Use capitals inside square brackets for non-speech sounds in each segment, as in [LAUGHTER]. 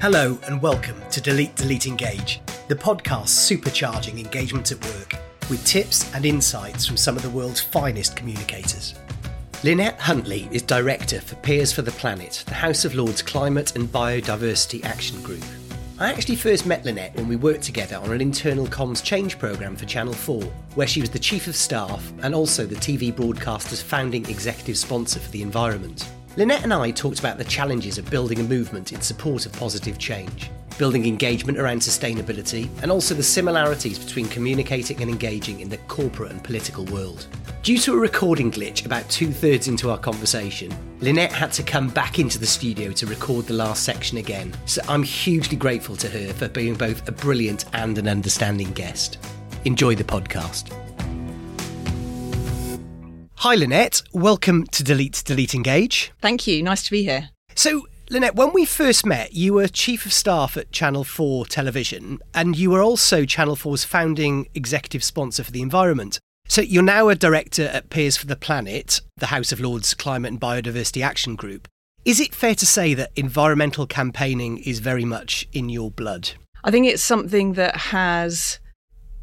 Hello and welcome to Delete Delete Engage, the podcast supercharging engagement at work with tips and insights from some of the world's finest communicators. Lynette Huntley is Director for Peers for the Planet, the House of Lords Climate and Biodiversity Action Group. I actually first met Lynette when we worked together on an internal comms change programme for Channel 4, where she was the Chief of Staff and also the TV broadcaster's founding executive sponsor for the environment. Lynette and I talked about the challenges of building a movement in support of positive change, building engagement around sustainability, and also the similarities between communicating and engaging in the corporate and political world. Due to a recording glitch about two thirds into our conversation, Lynette had to come back into the studio to record the last section again, so I'm hugely grateful to her for being both a brilliant and an understanding guest. Enjoy the podcast. Hi, Lynette. Welcome to Delete Delete Engage. Thank you. Nice to be here. So, Lynette, when we first met, you were Chief of Staff at Channel 4 Television, and you were also Channel 4's founding executive sponsor for the environment. So, you're now a director at Peers for the Planet, the House of Lords Climate and Biodiversity Action Group. Is it fair to say that environmental campaigning is very much in your blood? I think it's something that has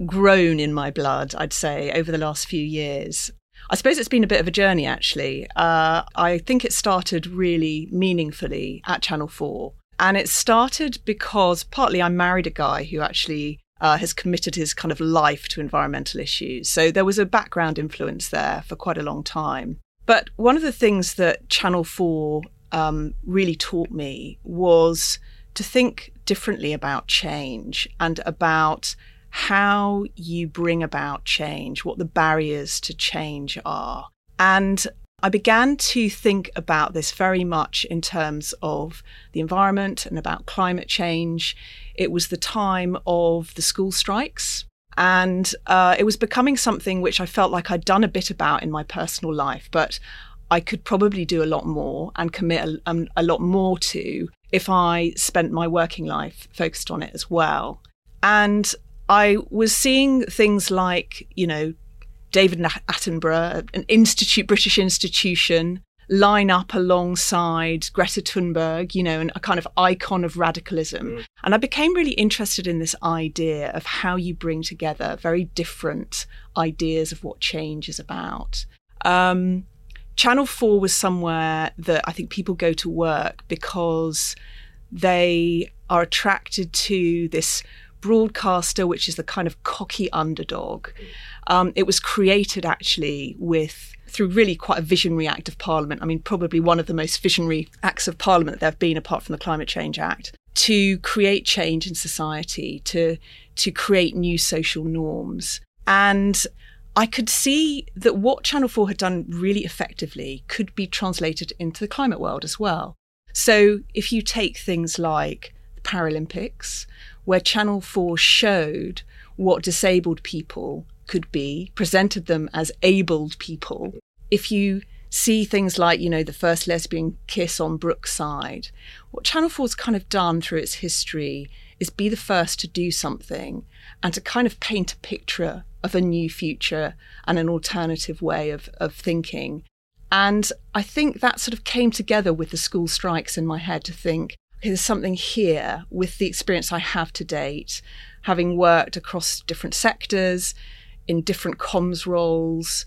grown in my blood, I'd say, over the last few years. I suppose it's been a bit of a journey, actually. Uh, I think it started really meaningfully at Channel 4. And it started because partly I married a guy who actually uh, has committed his kind of life to environmental issues. So there was a background influence there for quite a long time. But one of the things that Channel 4 um, really taught me was to think differently about change and about how you bring about change, what the barriers to change are. And I began to think about this very much in terms of the environment and about climate change. It was the time of the school strikes. And uh, it was becoming something which I felt like I'd done a bit about in my personal life, but I could probably do a lot more and commit a, um, a lot more to if I spent my working life focused on it as well. And I was seeing things like, you know, David Attenborough, an institute, British institution, line up alongside Greta Thunberg, you know, and a kind of icon of radicalism. Mm. And I became really interested in this idea of how you bring together very different ideas of what change is about. Um, Channel 4 was somewhere that I think people go to work because they are attracted to this broadcaster, which is the kind of cocky underdog. Um, it was created actually with through really quite a visionary act of parliament. I mean, probably one of the most visionary acts of parliament that there have been, apart from the Climate Change Act, to create change in society, to to create new social norms. And I could see that what Channel 4 had done really effectively could be translated into the climate world as well. So if you take things like the Paralympics where Channel 4 showed what disabled people could be, presented them as abled people. If you see things like, you know, the first lesbian kiss on Brookside, what Channel 4's kind of done through its history is be the first to do something and to kind of paint a picture of a new future and an alternative way of, of thinking. And I think that sort of came together with the school strikes in my head to think, okay, there's something here with the experience I have to date, having worked across different sectors, in different comms roles.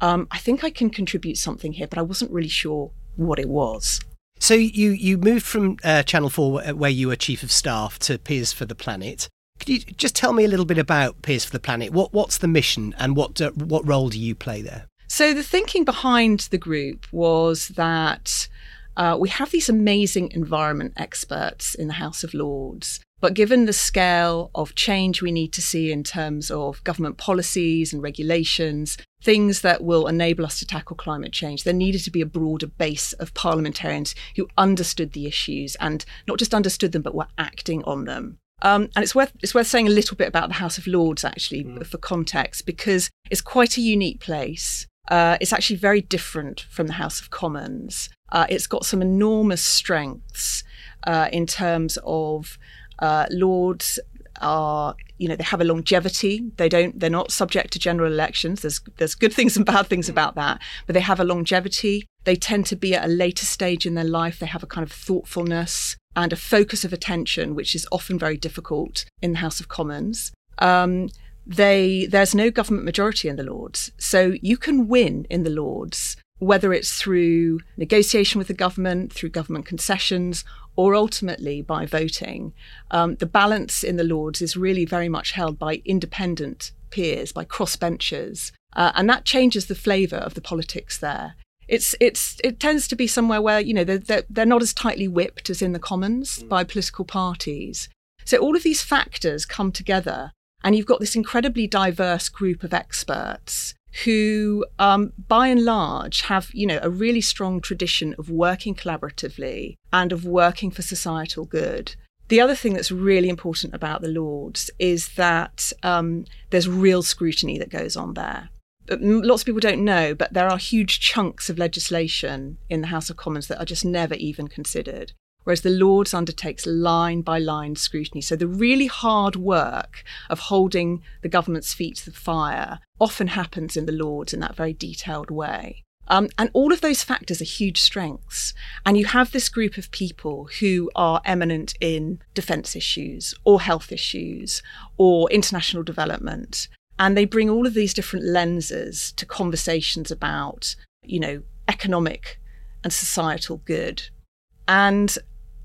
Um, I think I can contribute something here, but I wasn't really sure what it was. So you you moved from uh, Channel Four, where you were chief of staff, to Peers for the Planet. Could you just tell me a little bit about Peers for the Planet? What what's the mission, and what uh, what role do you play there? So the thinking behind the group was that uh, we have these amazing environment experts in the House of Lords. But given the scale of change we need to see in terms of government policies and regulations, things that will enable us to tackle climate change, there needed to be a broader base of parliamentarians who understood the issues and not just understood them, but were acting on them. Um, and it's worth it's worth saying a little bit about the House of Lords actually mm. for context because it's quite a unique place. Uh, it's actually very different from the House of Commons. Uh, it's got some enormous strengths uh, in terms of uh, Lords are you know they have a longevity. They don't they're not subject to general elections. There's there's good things and bad things about that but they have a longevity. They tend to be at a later stage in their life. They have a kind of thoughtfulness and a focus of attention, which is often very difficult in the House of Commons. Um, they there's no government majority in the Lords, so you can win in the Lords whether it's through negotiation with the government, through government concessions, or ultimately by voting. Um, the balance in the Lords is really very much held by independent peers, by crossbenchers, uh, and that changes the flavour of the politics there. It's it's it tends to be somewhere where you know they're, they're, they're not as tightly whipped as in the Commons mm. by political parties. So all of these factors come together, and you've got this incredibly diverse group of experts who, um, by and large, have you know a really strong tradition of working collaboratively and of working for societal good. The other thing that's really important about the Lords is that um, there's real scrutiny that goes on there lots of people don't know, but there are huge chunks of legislation in the House of Commons that are just never even considered. Whereas the Lords undertakes line by line scrutiny. So the really hard work of holding the government's feet to the fire often happens in the Lords in that very detailed way. Um, and all of those factors are huge strengths. And you have this group of people who are eminent in defence issues or health issues or international development. And they bring all of these different lenses to conversations about, you know, economic and societal good. And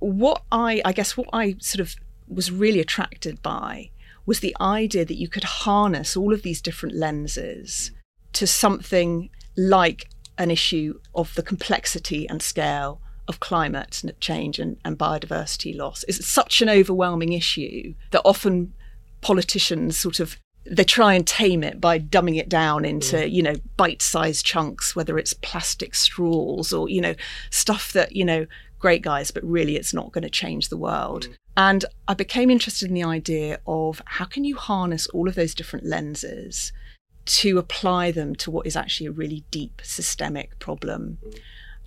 what I, I guess, what I sort of was really attracted by was the idea that you could harness all of these different lenses to something like an issue of the complexity and scale of climate change and, and biodiversity loss. It's such an overwhelming issue that often politicians sort of they try and tame it by dumbing it down into mm. you know bite-sized chunks whether it's plastic straws or you know stuff that you know great guys but really it's not going to change the world mm. and i became interested in the idea of how can you harness all of those different lenses to apply them to what is actually a really deep systemic problem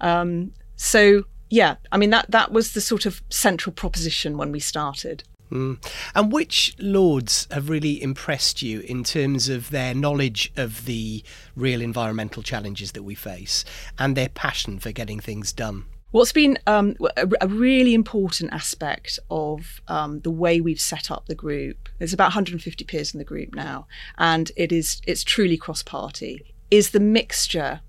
um, so yeah i mean that that was the sort of central proposition when we started Mm. And which lords have really impressed you in terms of their knowledge of the real environmental challenges that we face and their passion for getting things done? What's been um, a, really important aspect of um, the way we've set up the group, there's about 150 peers in the group now, and it is it's truly cross-party, is the mixture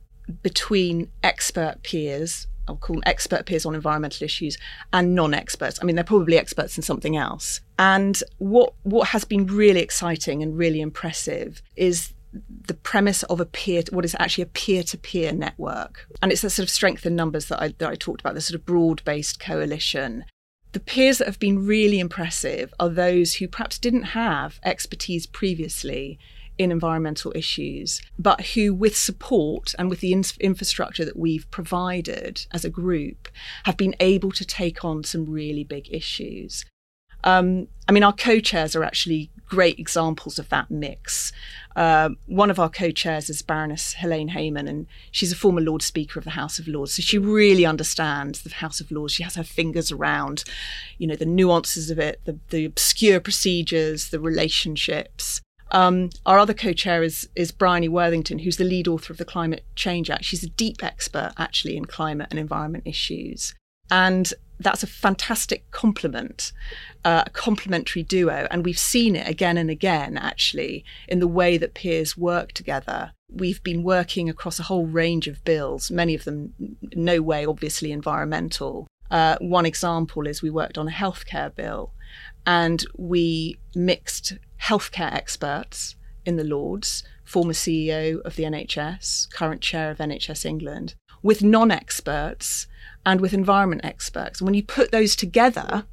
between expert peers I'll call them expert peers on environmental issues and non-experts. I mean, they're probably experts in something else. And what what has been really exciting and really impressive is the premise of a peer, what is actually a peer-to-peer network, and it's the sort of strength in numbers that I, that I talked about, the sort of broad-based coalition. The peers that have been really impressive are those who perhaps didn't have expertise previously in environmental issues, but who, with support and with the in- infrastructure that we've provided as a group, have been able to take on some really big issues. Um, I mean, our co chairs are actually great examples of that mix. Uh, one of our co chairs is Baroness Helene Hayman, and she's a former Lord Speaker of the House of Lords. So she really understands the House of Lords. She has her fingers around, you know, the nuances of it, the, the obscure procedures, the relationships. Um, our other co-chair is is Bryony Worthington, who's the lead author of the Climate Change Act. She's a deep expert actually in climate and environment issues, and that's a fantastic complement, uh, a complementary duo. And we've seen it again and again actually in the way that peers work together. We've been working across a whole range of bills, many of them no way obviously environmental. Uh, one example is we worked on a healthcare bill and we mixed healthcare experts in the Lords, former CEO of the NHS, current chair of NHS England, with non experts and with environment experts. And when you put those together,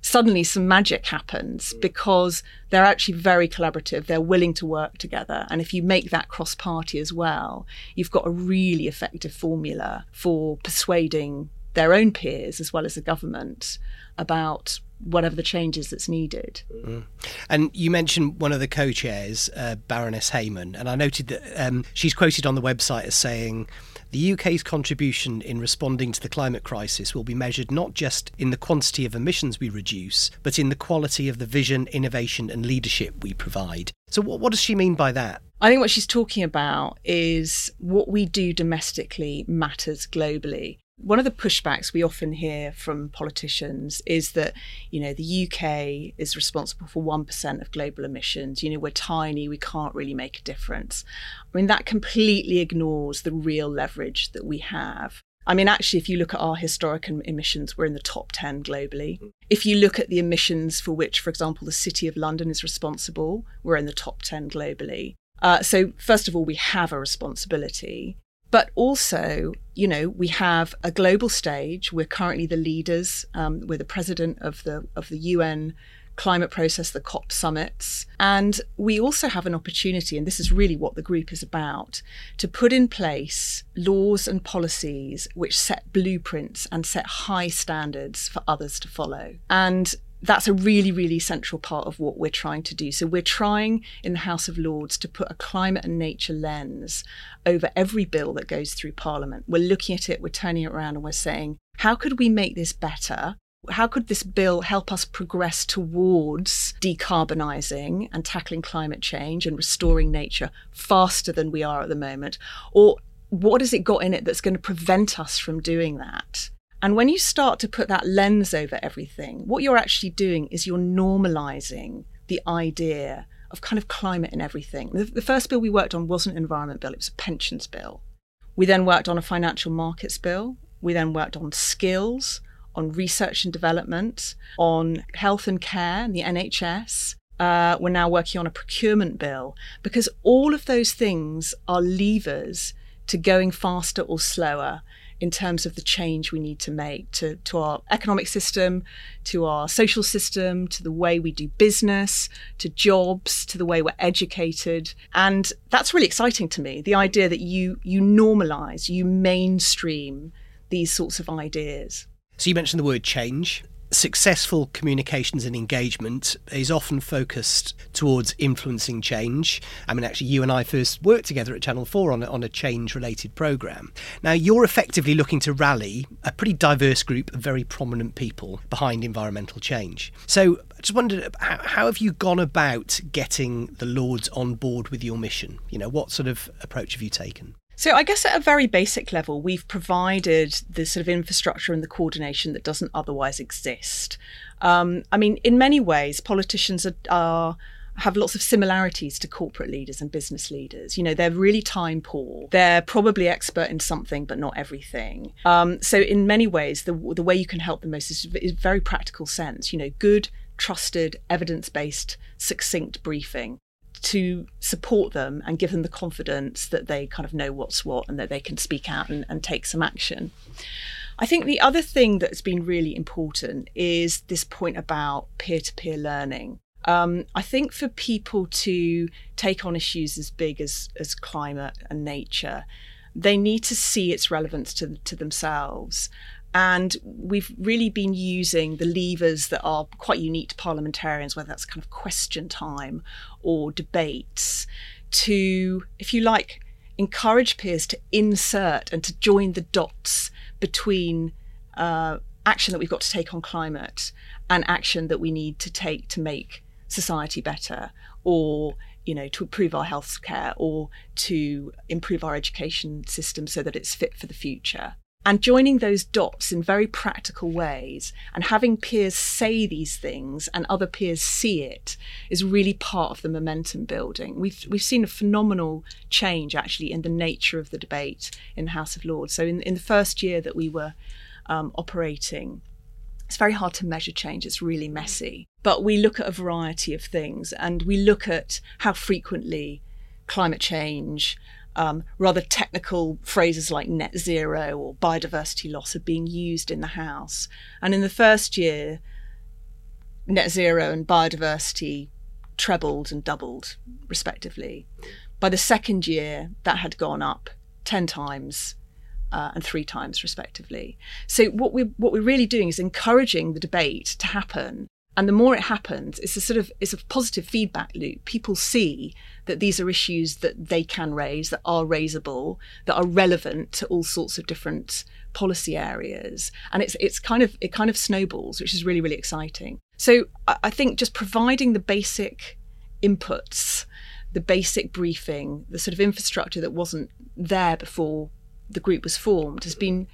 suddenly some magic happens because they're actually very collaborative. They're willing to work together. And if you make that cross party as well, you've got a really effective formula for persuading their own peers as well as the government about whatever the changes that's needed. Mm. And you mentioned one of the co-chairs, uh, Baroness Hayman, and I noted that um, she's quoted on the website as saying. The UK's contribution in responding to the climate crisis will be measured not just in the quantity of emissions we reduce, but in the quality of the vision, innovation, and leadership we provide. So, what, what does she mean by that? I think what she's talking about is what we do domestically matters globally one of the pushbacks we often hear from politicians is that, you know, the UK is responsible for 1% of global emissions. You know, we're tiny, we can't really make a difference. I mean, that completely ignores the real leverage that we have. I mean, actually, if you look at our historic emissions, we're in the top 10 globally. If you look at the emissions for which, for example, the City of London is responsible, we're in the top 10 globally. Uh, so, first of all, we have a responsibility. But also, you know, we have a global stage. We're currently the leaders. Um, we're the president of the of the UN climate process, the COP summits. And we also have an opportunity, and this is really what the group is about, to put in place laws and policies which set blueprints and set high standards for others to follow. And that's a really, really central part of what we're trying to do. So, we're trying in the House of Lords to put a climate and nature lens over every bill that goes through Parliament. We're looking at it, we're turning it around, and we're saying, how could we make this better? How could this bill help us progress towards decarbonising and tackling climate change and restoring nature faster than we are at the moment? Or what has it got in it that's going to prevent us from doing that? And when you start to put that lens over everything, what you're actually doing is you're normalizing the idea of kind of climate and everything. The, the, first bill we worked on wasn't an environment bill, it was a pensions bill. We then worked on a financial markets bill. We then worked on skills, on research and development, on health and care and the NHS. Uh, we're now working on a procurement bill because all of those things are levers to going faster or slower in terms of the change we need to make to, to our economic system, to our social system, to the way we do business, to jobs, to the way we're educated. And that's really exciting to me. The idea that you you normalize, you mainstream these sorts of ideas. So you mentioned the word change successful communications and engagement is often focused towards influencing change. I mean, actually, you and I first worked together at Channel 4 on a, on a change related programme. Now, you're effectively looking to rally a pretty diverse group of very prominent people behind environmental change. So, I just wondered how, how have you gone about getting the Lords on board with your mission? You know, what sort of approach have you taken? So, I guess at a very basic level, we've provided the sort of infrastructure and the coordination that doesn't otherwise exist. Um, I mean, in many ways, politicians are, are have lots of similarities to corporate leaders and business leaders. You know, they're really time poor. They're probably expert in something, but not everything. Um, so, in many ways, the the way you can help the most is, is very practical sense. You know, good, trusted, evidence based, succinct briefing to support them and give them the confidence that they kind of know what's what and that they can speak out and, and take some action. I think the other thing that's been really important is this point about peer to peer learning. Um, I think for people to take on issues as big as, as climate and nature, they need to see its relevance to, to themselves and we've really been using the levers that are quite unique to parliamentarians, whether that's kind of question time or debates, to, if you like, encourage peers to insert and to join the dots between uh, action that we've got to take on climate and action that we need to take to make society better or you know to improve our health care or to improve our education system so that it's fit for the future and joining those dots in very practical ways and having peers say these things and other peers see it is really part of the momentum building. We've we've seen a phenomenal change actually in the nature of the debate in the House of Lords. So in, in the first year that we were um, operating, it's very hard to measure change. It's really messy. But we look at a variety of things and we look at how frequently climate change um, rather technical phrases like net zero or biodiversity loss are being used in the house. And in the first year, net zero and biodiversity trebled and doubled, respectively. By the second year, that had gone up 10 times uh, and three times, respectively. So, what, we, what we're really doing is encouraging the debate to happen and the more it happens, it's a sort of it's a positive feedback loop. People see that these are issues that they can raise, that are raisable, that are relevant to all sorts of different policy areas, and it's it's kind of it kind of snowballs, which is really really exciting. So I think just providing the basic inputs, the basic briefing, the sort of infrastructure that wasn't there before the group was formed has been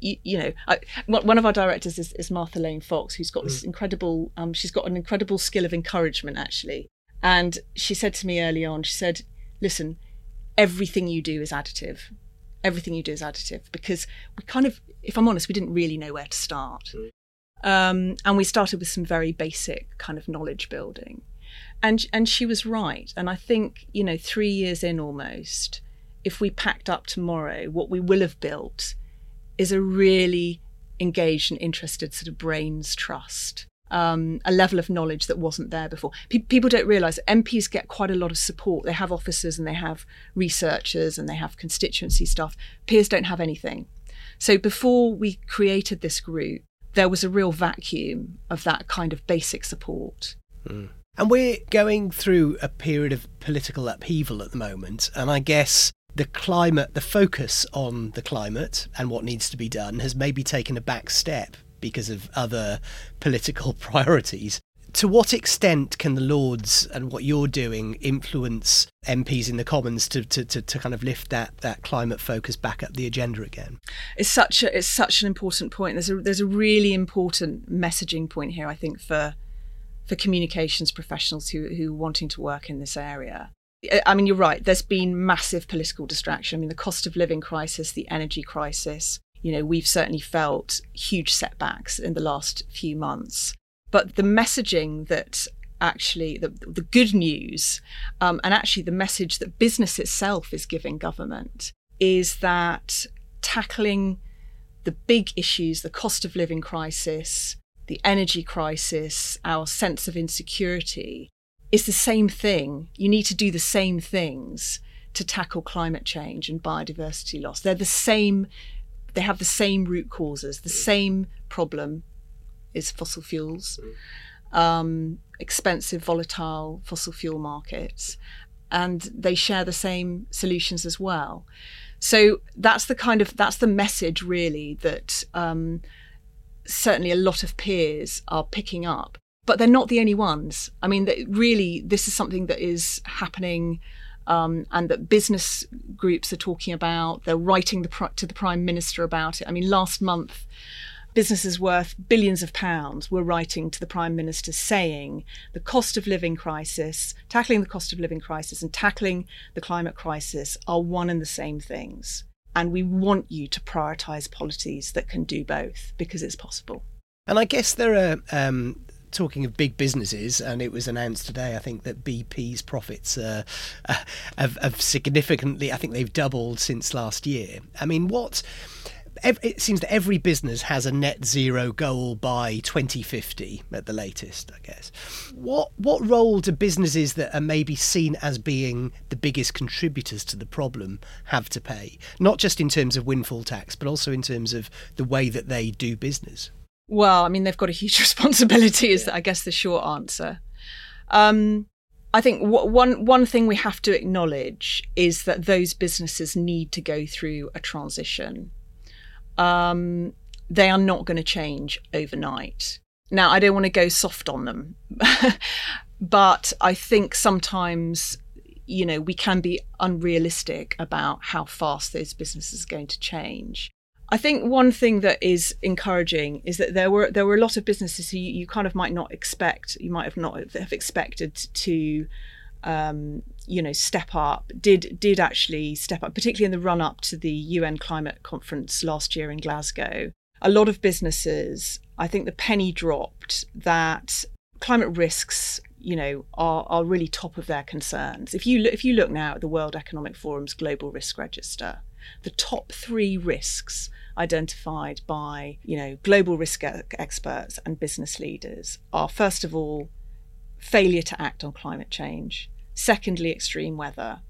you, you know, I, one of our directors is, is, Martha Lane Fox, who's got this mm. incredible, um, she's got an incredible skill of encouragement, actually. And she said to me early on, she said, listen, everything you do is additive. Everything you do is additive because we kind of, if I'm honest, we didn't really know where to start. Mm. Um, and we started with some very basic kind of knowledge building. And, and she was right. And I think, you know, three years in almost, if we packed up tomorrow, what we will have built is a really engaged and interested sort of brains trust. Um, a level of knowledge that wasn't there before. Pe- people don't realise MPs get quite a lot of support. They have officers and they have researchers and they have constituency staff. Peers don't have anything. So before we created this group, there was a real vacuum of that kind of basic support. Mm. And we're going through a period of political upheaval at the moment. And I guess the climate, the focus on the climate and what needs to be done has maybe taken a back step because of other [LAUGHS] political [LAUGHS] priorities. To what extent can the Lords and what you're doing influence MPs in the Commons to, to, to, to, kind of lift that, that climate focus back up the agenda again? It's such a, it's such an important point. There's a there's a really important messaging point here, I think, for for communications professionals who who are wanting to work in this area. I mean, you're right. There's been massive political distraction. I mean, the cost of living crisis, the energy crisis. You know, we've certainly felt huge setbacks in the last few months. But the messaging that actually, the, the good news, um, and actually the message that business itself is giving government is that tackling the big issues, the cost of living crisis, the energy crisis, our sense of insecurity, it's the same thing. You need to do the same things to tackle climate change and biodiversity loss. They're the same, they have the same root causes. The same problem is fossil fuels, um, expensive, volatile fossil fuel markets, and they share the same solutions as well. So that's the kind of that's the message really that um, certainly a lot of peers are picking up but they're not the only ones. I mean, really, this is something that is happening. Um, and that business groups are talking about. They're writing the, to the prime minister about it. I mean, last month, businesses worth billions of pounds were writing to the prime minister saying the cost of living crisis, tackling the cost of living crisis, and tackling the climate crisis are one and the same things. And we want you to prioritise policies that can do both because it's possible. And I guess there are um, talking of big businesses, and it was announced today, I think, that BP's profits uh, [LAUGHS] have, have, significantly, I think they've doubled since last year. I mean, what. It seems that every business has a net zero goal by 2050 at the latest, I guess. What what role do businesses that are maybe seen as being the biggest contributors to the problem have to pay? Not just in terms of windfall tax, but also in terms of the way that they do business. Well, I mean, they've got a huge [LAUGHS] responsibility, is I guess the short answer. Um, I think w- one one thing we have to acknowledge is that those businesses need to go through a transition. Um, they are not going to change overnight. Now, I don't want to go soft on them, [LAUGHS] but I think sometimes, you know, we can be unrealistic about how fast those businesses are going to change. I think one thing that is encouraging is that there were there were a lot of businesses who you, you kind of might not expect you might have not have expected to um, you know step up did did actually step up particularly in the run up to the UN climate conference last year in Glasgow. A lot of businesses I think the penny dropped that climate risks you know are are really top of their concerns. If you look, if you look now at the World Economic Forum's global risk register the top 3 risks identified by you know global risk experts and business leaders are first of all failure to act on climate change secondly extreme weather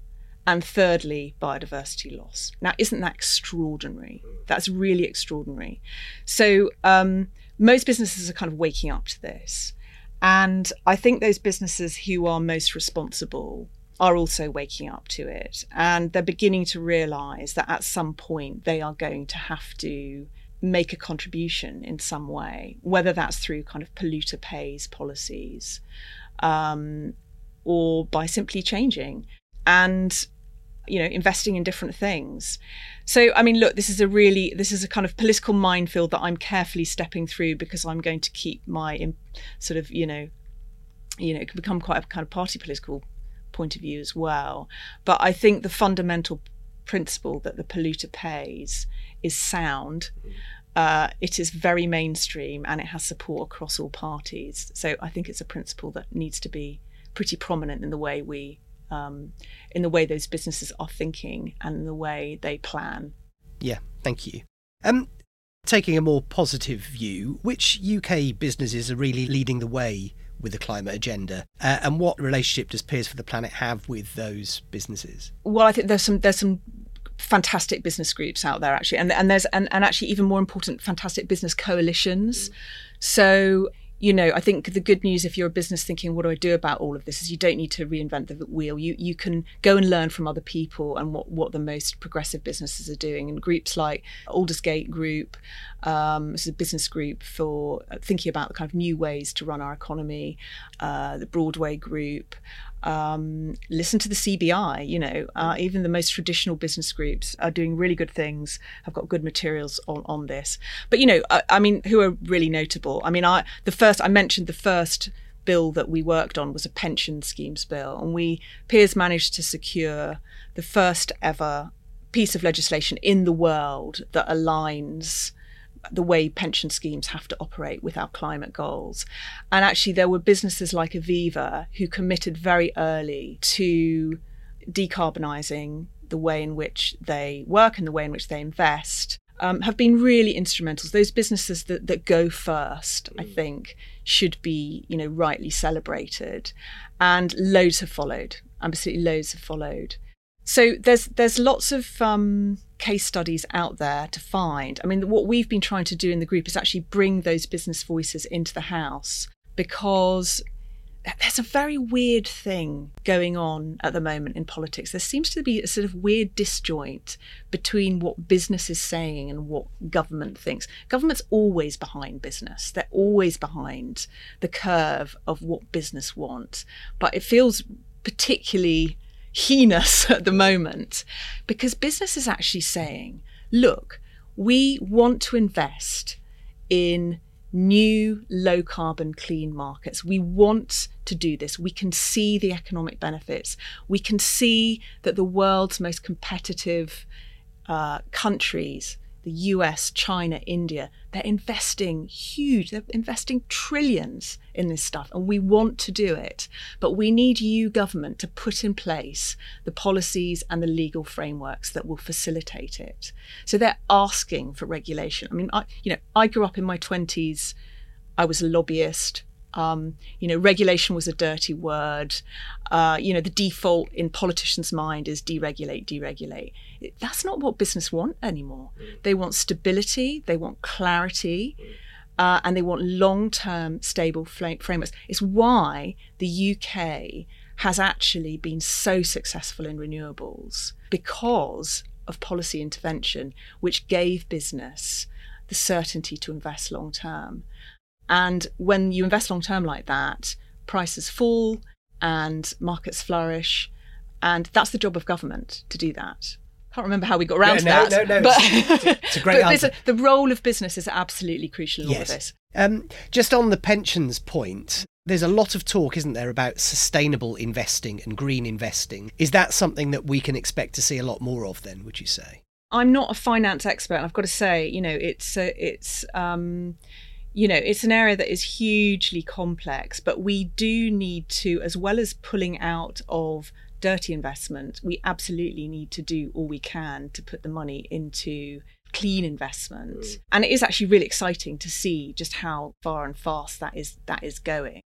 and thirdly biodiversity loss. Now isn't that extraordinary? That's really extraordinary. So um, most businesses are kind of waking up to this and i think those businesses who are most responsible are also waking up to it and they're beginning to realize that at some point they are going to have to make a contribution in some way, whether that's through kind of polluter pays policies um, or by simply changing. And you know, investing in different things. So, I mean, look, this is a really, this is a kind of political minefield that I'm carefully stepping through because I'm going to keep my sort of, you know, you know, it can become quite a kind of party political point of view as well. But I think the fundamental principle that the polluter pays is sound. Uh, it is very mainstream and it has support across all parties. So I think it's a principle that needs to be pretty prominent in the way we, um, in the way those businesses are thinking and the way they plan. Yeah, thank you. Um, taking a more positive view, which UK businesses are really leading the way with the climate agenda, uh, and what relationship does Peers for the Planet have with those businesses? Well, I think there's some there's some fantastic business groups out there actually and and there's and, and actually even more important fantastic business coalitions mm. so you know, I think the good news if you're a business thinking, what do I do about all of this, is you don't need to reinvent the wheel. You you can go and learn from other people and what, what the most progressive businesses are doing. And groups like Aldersgate Group, um, this is a business group for thinking about the kind of new ways to run our economy, uh, the Broadway Group, um, listen to the CBI. You know, uh, even the most traditional business groups are doing really good things. Have got good materials on on this. But you know, I, I mean, who are really notable? I mean, I the first I mentioned the first bill that we worked on was a pension schemes bill, and we Peers managed to secure the first ever piece of legislation in the world that aligns the way pension schemes have to operate with our climate goals. And actually, there were businesses like Aviva who committed very early to decarbonising the way in which they work and the way in which they invest. Um, have been really instrumental. Those businesses that, that go first, I mm. think, should be, you know, rightly celebrated. And loads have followed. Absolutely loads have followed. So there's there's lots of um, case studies out there to find. I mean, what we've been trying to do in the group is actually bring those business voices into the house because there's a very weird thing going on at the moment in politics. There seems to be a sort of weird disjoint between what business is saying and what government thinks. Government's always behind business, they're always behind the curve of what business wants. But it feels particularly heinous [LAUGHS] at the moment because business is actually saying, look, we want to invest in new low carbon clean markets. We want to do this. We can see the economic benefits. We can see that the world's most competitive uh, countries the US, China, India, they're investing huge, they're investing trillions in this stuff, and we want to do it. But we need you, government, to put in place the policies and the legal frameworks that will facilitate it. So they're asking for regulation. I mean, I, you know, I grew up in my 20s, I was a lobbyist. Um, you know, regulation was a dirty word. Uh, you know, the default in politicians' mind is deregulate, deregulate. That's not what business want anymore. Mm. They want stability, they want clarity, mm. uh, and they want long-term stable frameworks. It's why the UK has actually been so successful in renewables because of policy intervention, which gave business the certainty to invest long term. And when you invest long term like that, prices fall and markets flourish. And that's the job of government to do that. I can't remember how we got around no, to that. No, no, no. But, it's, a [LAUGHS] great answer. the role of business is absolutely crucial in yes. all of this. Um, just on the pensions point, there's a lot of talk, isn't there, about sustainable investing and green investing. Is that something that we can expect to see a lot more of then, would you say? I'm not a finance expert. and I've got to say, you know, it's uh, it's um, you know, it's an area that is hugely complex, but we do need to, as well as pulling out of dirty investment, we absolutely need to do all we can to put the money into clean investment. Mm. And it is actually really exciting to see just how far and fast that is that is going.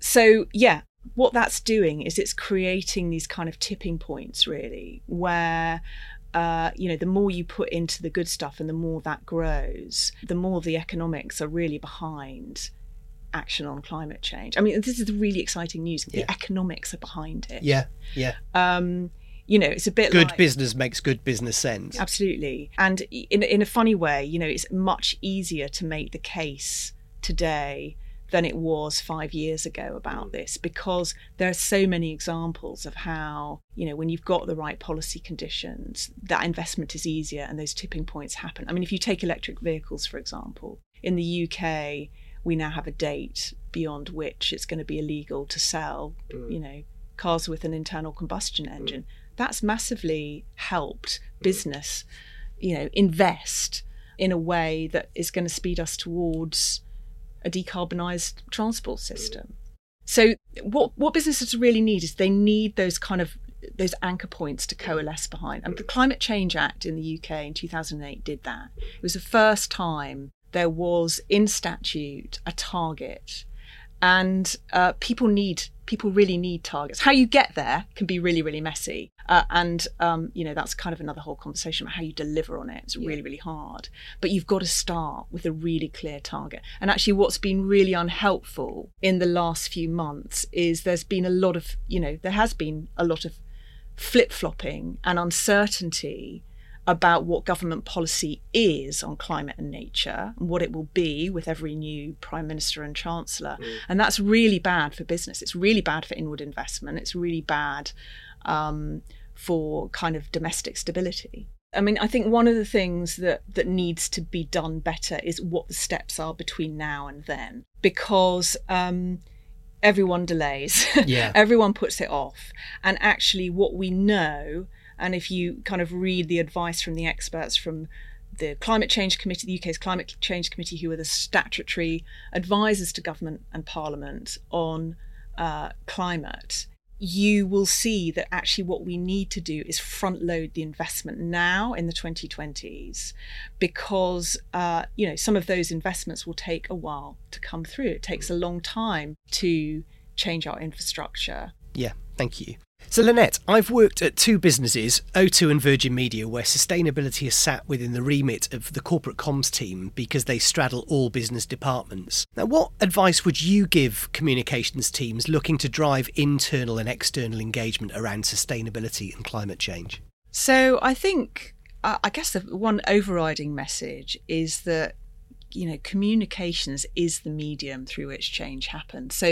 So yeah, what that's doing is it's creating these kind of tipping points really where uh, you know, the more you put into the good stuff and the more that grows, the more the economics are really behind action on climate change. I mean, this is the really exciting news. Yeah. The economics are behind it. Yeah, yeah. Um, you know, it's a bit good like, business makes good business sense. Absolutely, and in in a funny way, you know, it's much easier to make the case today than it was five years ago about this because there are so many examples of how, you know, when you've got the right policy conditions, that investment is easier and those tipping points happen. I mean, if you take electric vehicles, for example, in the UK, we now have a date beyond which it's going to be illegal to sell, mm. you know, cars with an internal combustion engine. Mm. That's massively helped business, you know, invest in a way that is going to speed us towards a decarbonised transport system. So what what businesses really need is they need those kind of those anchor points to coalesce behind. And the Climate Change Act in the UK in 2008 did that. It was the first time there was in statute a target and uh, people need people really need targets. How you get there can be really really messy. Uh, and um, you know that's kind of another whole conversation about how you deliver on it. It's yeah. really really hard. But you've got to start with a really clear target. And actually what's been really unhelpful in the last few months is there's been a lot of you know there has been a lot of flip-flopping and uncertainty about what government policy is on climate and nature and what it will be with every new prime minister and chancellor. Mm. And that's really bad for business. It's really bad for inward investment. It's really bad um, for kind of domestic stability. I mean, I think one of the things that that needs to be done better is what the steps are between now and then, because um, everyone delays, [LAUGHS] yeah. everyone puts it off, and actually, what we know and if you kind of read the advice from the experts from the Climate Change Committee, the UK's Climate Change Committee, who are the statutory advisors to government and parliament on uh, climate, you will see that actually what we need to do is front load the investment now in the 2020s because uh, you know some of those investments will take a while to come through. It takes a long time to change our infrastructure. Yeah thank you so, Lynette, I've worked at two businesses, O2 and Virgin Media, where sustainability is sat within the remit of the corporate comms team because they straddle all business departments. Now, what advice would you give communications teams looking to drive internal and external engagement around sustainability and climate change? So, I think, uh, I guess the one overriding message is that you know communications is the medium through which change happens. So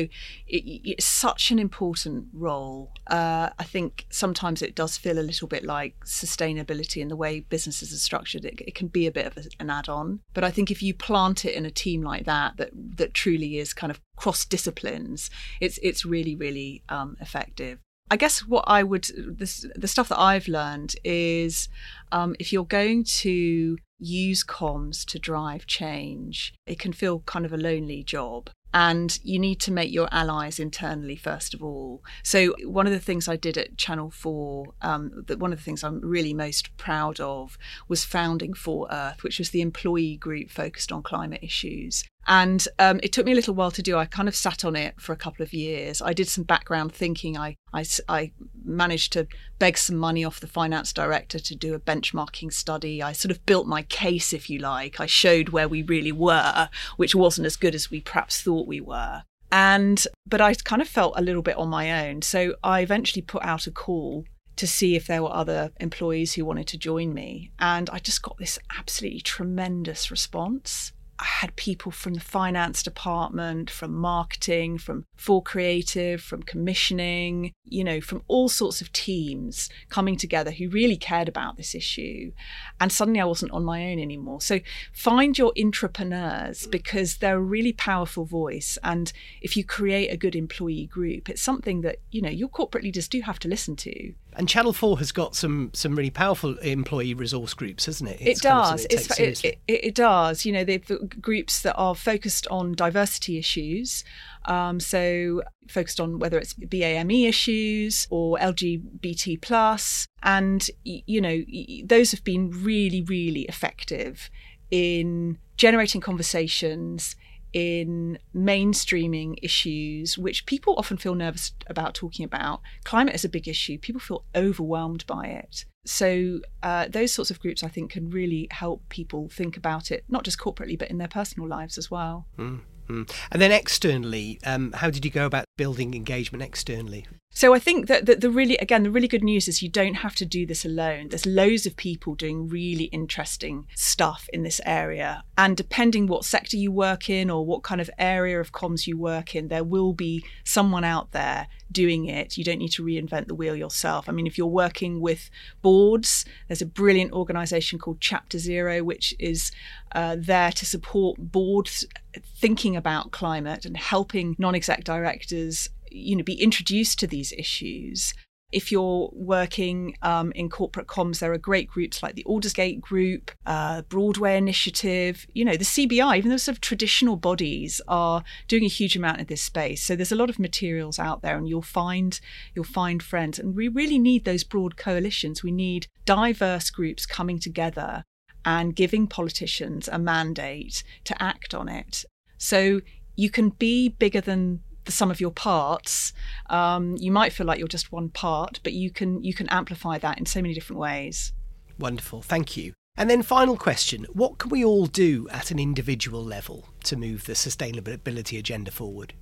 it, it's such an important role. Uh, i think sometimes it does feel a little bit like sustainability in the way businesses are structured. It, it can be a bit of a, an add-on. But i think if you plant it in a team like that that that truly is kind of cross disciplines it's it's really really um, effective. I guess what I would this, the stuff that I've learned is um, if you're going to use comms to drive change, it can feel kind of a lonely job. And you need to make your allies internally, first of all. So, one of the things I did at Channel 4, um, that one of the things I'm really most proud of was founding 4Earth, which was the employee group focused on climate issues. And um, it took me a little while to do. I kind of sat on it for a couple of years. I did some background thinking. I, I, I, managed to beg some money off the finance director to do a benchmarking study. I sort of built my case, if you like. I showed where we really were, which wasn't as good as we perhaps thought we were. And, but I kind of felt a little bit on my own. So I eventually put out a call to see if there were other employees who wanted to join me. And I just got this absolutely tremendous response. I had people from the finance department, from marketing, from 4Creative, from commissioning, you know, from all sorts of teams coming together who really cared about this issue. And suddenly I wasn't on my own anymore. So find your entrepreneurs because they're a really powerful voice. And if you create a good employee group, it's something that, you know, your corporate leaders do have to listen to. And Channel 4 has got some some really powerful employee resource groups, hasn't it? It's it does. It, it, it, it, does. You know, they've groups that are focused on diversity issues. Um, so focused on whether it's BAME issues or LGBT plus, and you know those have been really, really effective in generating conversations in mainstreaming issues which people often feel nervous about talking about. Climate is a big issue. People feel overwhelmed by it. So, uh, those sorts of groups, I think, can really help people think about it, not just corporately, but in their personal lives as well. Mm. And then externally, um, how did you go about building engagement externally? So I think that the really again the really good news is you don't have to do this alone. There's loads of people doing really interesting stuff in this area, and depending what sector you work in or what kind of area of comms you work in, there will be someone out there doing it. You don't need to reinvent the wheel yourself. I mean, if you're working with boards, there's a brilliant organisation called Chapter Zero, which is uh, there to support boards thinking about climate and helping non-exec directors you know be introduced to these issues if you're working um, in corporate comms, there are great groups like the Aldersgate Group, uh, Broadway Initiative, you know, the CBI, even those sort of traditional bodies are doing a huge amount in this space. So there's a lot of materials out there and you'll find you'll find friends. And we really need those broad coalitions. We need diverse groups coming together and giving politicians a mandate to act on it. So you can be bigger than the sum of your parts. Um, you might feel like you're just one part, but you can you can amplify that in so many different ways. Wonderful, thank you. And then, final question What can we all do at an individual level to move the sustainability agenda forward?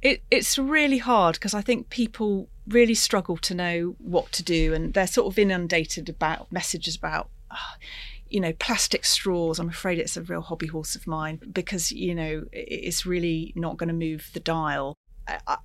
It, it's really hard because I think people really struggle to know what to do and they're sort of inundated about messages about. Uh, you know, plastic straws, I'm afraid it's a real hobby horse of mine because, you know, it's really not going to move the dial.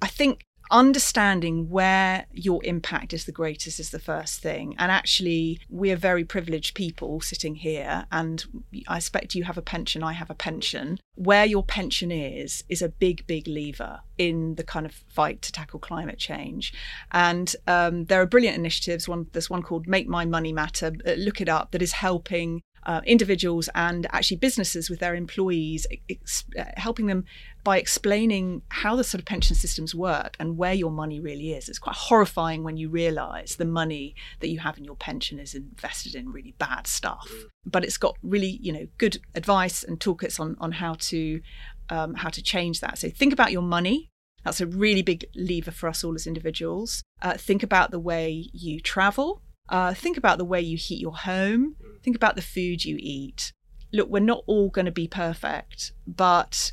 I think understanding where your impact is the greatest is the first thing. And actually, we are very privileged people sitting here, and I expect you have a pension, I have a pension. Where your pension is, is a big, big lever in the kind of fight to tackle climate change. And um, there are brilliant initiatives. One, there's one called Make My Money Matter, uh, look it up, that is helping uh, individuals and actually businesses with their employees, ex- uh, helping them by explaining how the sort of pension systems work and where your money really is. It's quite horrifying when you realize the money that you have in your pension is invested in really bad stuff. But it's got really, you know, good advice and toolkits on on how to um, how to change that. So think about your money. That's a really big lever for us all as individuals. Uh, think about the way you travel. Uh, think about the way you heat your home. Think about the food you eat. Look, we're not all going to be perfect, but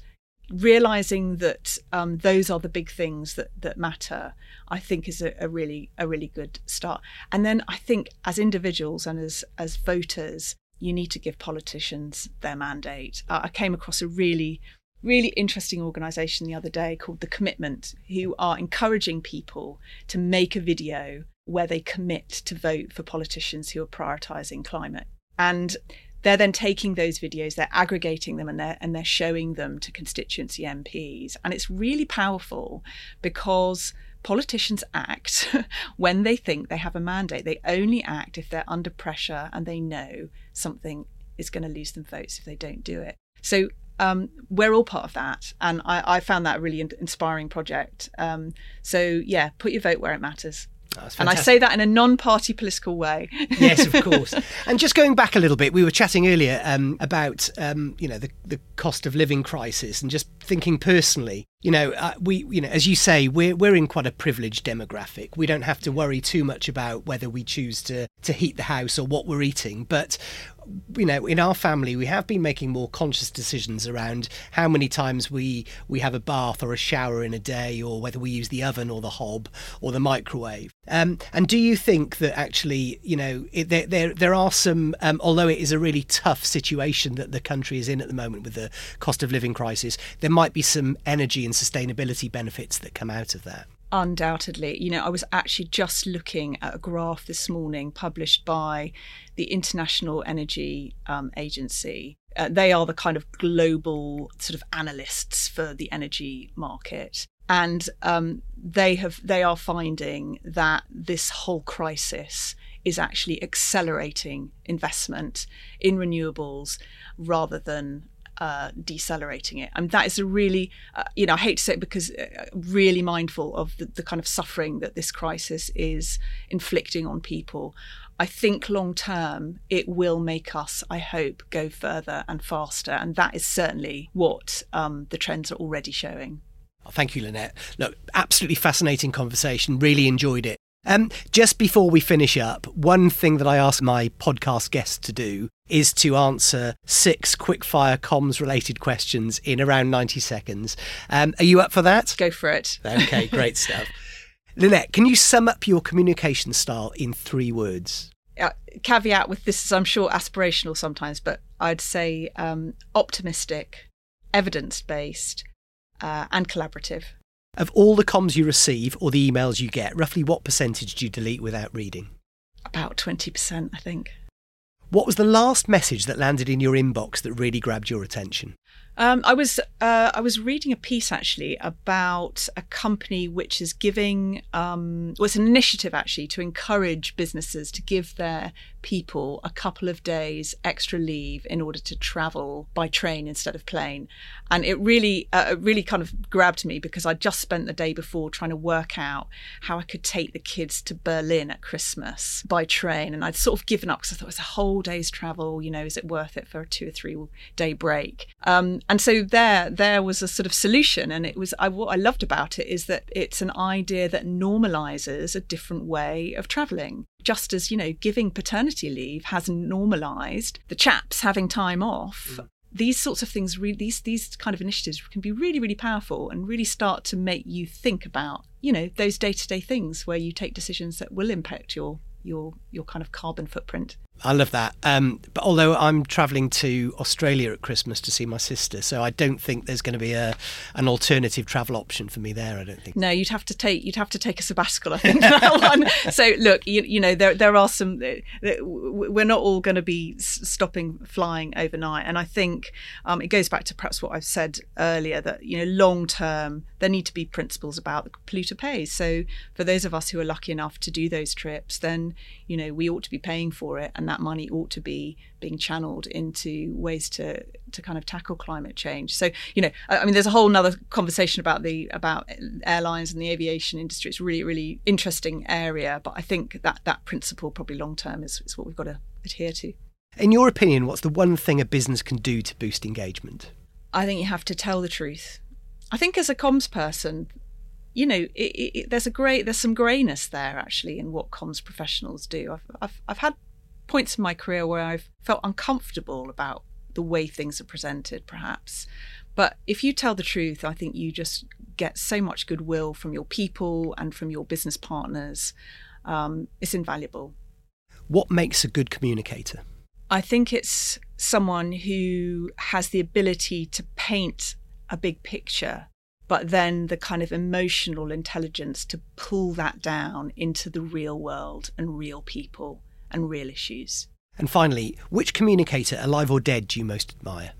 realizing that um, those are the big things that that matter, I think is a, a, really a really good start. And then I think as individuals and as as voters, you need to give politicians their mandate. Uh, I came across a really really interesting organisation the other day called The Commitment, who are encouraging people to make a video where they commit to vote for politicians who are prioritising climate. And they're then taking those videos, they're aggregating them, and they're and they're showing them to constituency MPs. And it's really powerful because politicians act [LAUGHS] when they think they have a mandate. They only act if they're under pressure and they know something is going to lose them votes if they don't do it. So um, we're all part of that, and I, I found that a really inspiring project. Um, so yeah, put your vote where it matters. And I say that in a non-party political way. [LAUGHS] yes, of course. And just going back a little bit, we were chatting earlier um, about um, you know the, the cost of living crisis, and just thinking personally, you know, uh, we you know as you say, we're we're in quite a privileged demographic. We don't have to worry too much about whether we choose to to heat the house or what we're eating, but you know, in our family, we have been making more conscious decisions around how many times we we have a bath or a shower in a day, or whether we use the oven or the hob or the microwave. Um, and do you think that actually, you know, it, there, there there are some, um, although it is a really tough situation that the country is in at the moment with the cost of living crisis, there might be some energy and sustainability benefits that come out of that. Undoubtedly. You know, I was actually just looking at a graph this morning published by the International Energy um, Agency. Uh, they are the kind of global sort of analysts for the energy market. And um, they have they are finding that this whole crisis is actually accelerating investment in renewables rather than uh, decelerating it. And that is a really, uh, you know, I hate to say it because uh, really mindful of the, the kind of suffering that this crisis is inflicting on people. I think long term it will make us, I hope, go further and faster. And that is certainly what um, the trends are already showing. thank you, Lynette. Look, absolutely fascinating conversation. Really enjoyed it. Um, just before we finish up, one thing that I ask my podcast guests to do is to answer six quickfire comms related questions in around 90 seconds. Um, are you up for that? Go for it. Okay, great [LAUGHS] stuff. Lynette, can you sum up your communication style in three words? Uh, caveat with this is, I'm sure, aspirational sometimes, but I'd say um, optimistic, evidence based, uh, and collaborative. Of all the comms you receive or the emails you get, roughly what percentage do you delete without reading? About 20%, I think. What was the last message that landed in your inbox that really grabbed your attention? Um, I was uh, I was reading a piece actually about a company which is giving um, well, an initiative actually to encourage businesses to give their people a couple of days extra leave in order to travel by train instead of plane, and it really uh, really kind of grabbed me because I just spent the day before trying to work out how I could take the kids to Berlin at Christmas by train, and I'd sort of given up because I thought it was a whole day's travel. You know, is it worth it for a two or three day break? Um, and so there there was a sort of solution and it was I, what i loved about it is that it's an idea that normalizes a different way of traveling just as you know giving paternity leave has normalized the chaps having time off mm. these sorts of things re- these these kind of initiatives can be really really powerful and really start to make you think about you know those day-to-day things where you take decisions that will impact your your your kind of carbon footprint I love that. Um, but although I'm travelling to Australia at Christmas to see my sister, so I don't think there's going to be a an alternative travel option for me there. I don't think. No, you'd have to take you'd have to take a sabbatical. I think [LAUGHS] that one. So look, you, you know there there are some. Uh, we're not all going to be stopping flying overnight, and I think um, it goes back to perhaps what I've said earlier that you know long term there need to be principles about the polluter pays. So for those of us who are lucky enough to do those trips, then you know we ought to be paying for it, and that money ought to be being channeled into ways to to kind of tackle climate change. So you know, I mean, there's a whole other conversation about the about airlines and the aviation industry. It's really really interesting area, but I think that that principle probably long term is, is what we've got to adhere to. In your opinion, what's the one thing a business can do to boost engagement? I think you have to tell the truth. I think as a comms person, you know, it, it, there's a great, there's some greyness there actually in what comms professionals do. I've, I've, I've had points in my career where I've felt uncomfortable about the way things are presented, perhaps. But if you tell the truth, I think you just get so much goodwill from your people and from your business partners. Um, it's invaluable. What makes a good communicator? I think it's someone who has the ability to paint a big picture, but then the kind of emotional intelligence to pull that down into the real world and real people and real issues. And finally, which communicator, alive or dead, do you most admire?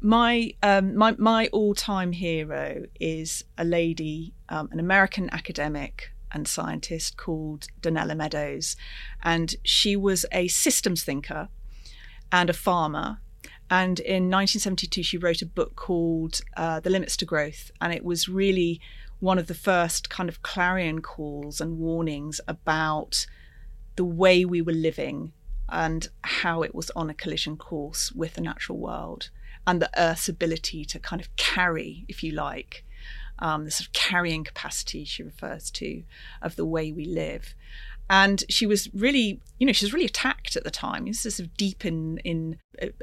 My um, my my all time hero is a lady, um, an American academic and scientist called Donella Meadows, and she was a systems thinker and a farmer. And in 1972, she wrote a book called uh, The Limits to Growth, and it was really one of the first kind of clarion calls and warnings about the way we were living and how it was on a collision course with the natural world and the Earth's ability to kind of carry, if you like, um, the sort of carrying capacity she refers to of the way we live. And she was really, you know, she was really attacked at the time. This is sort of deep in in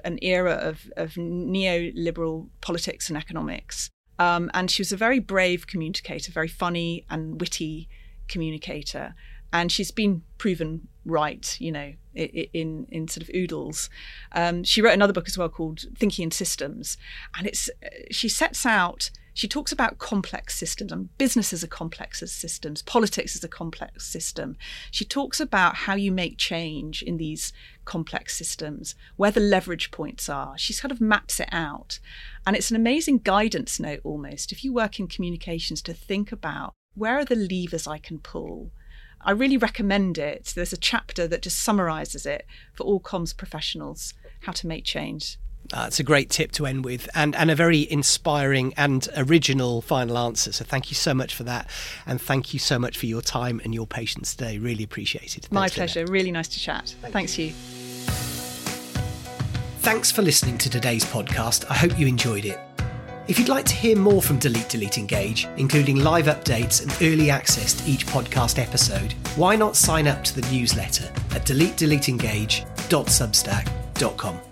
an era of, of neoliberal politics and economics. Um, and she was a very brave communicator, very funny and witty communicator and she's been proven right, you know, in in sort of oodles. Um, she wrote another book as well called Thinking in Systems, and it's she sets out. She talks about complex systems and businesses are complex as systems, politics is a complex system. She talks about how you make change in these complex systems, where the leverage points are. She sort of maps it out. And it's an amazing guidance note almost, if you work in communications, to think about where are the levers I can pull? I really recommend it. There's a chapter that just summarizes it for all comms professionals how to make change. Uh, a great tip to end with, and, and a very inspiring and original final answer. So, thank you so much for that. And thank you so much for your time and your patience today. Really appreciate it. Thanks, My pleasure. Really nice to chat. Thank Thanks, you. you. Thanks for listening to today's podcast. I hope you enjoyed it. If you'd like to hear more from Delete Delete Engage, including live updates and early access to each podcast episode, why not sign up to the newsletter at deletedeleteengage.substack.com.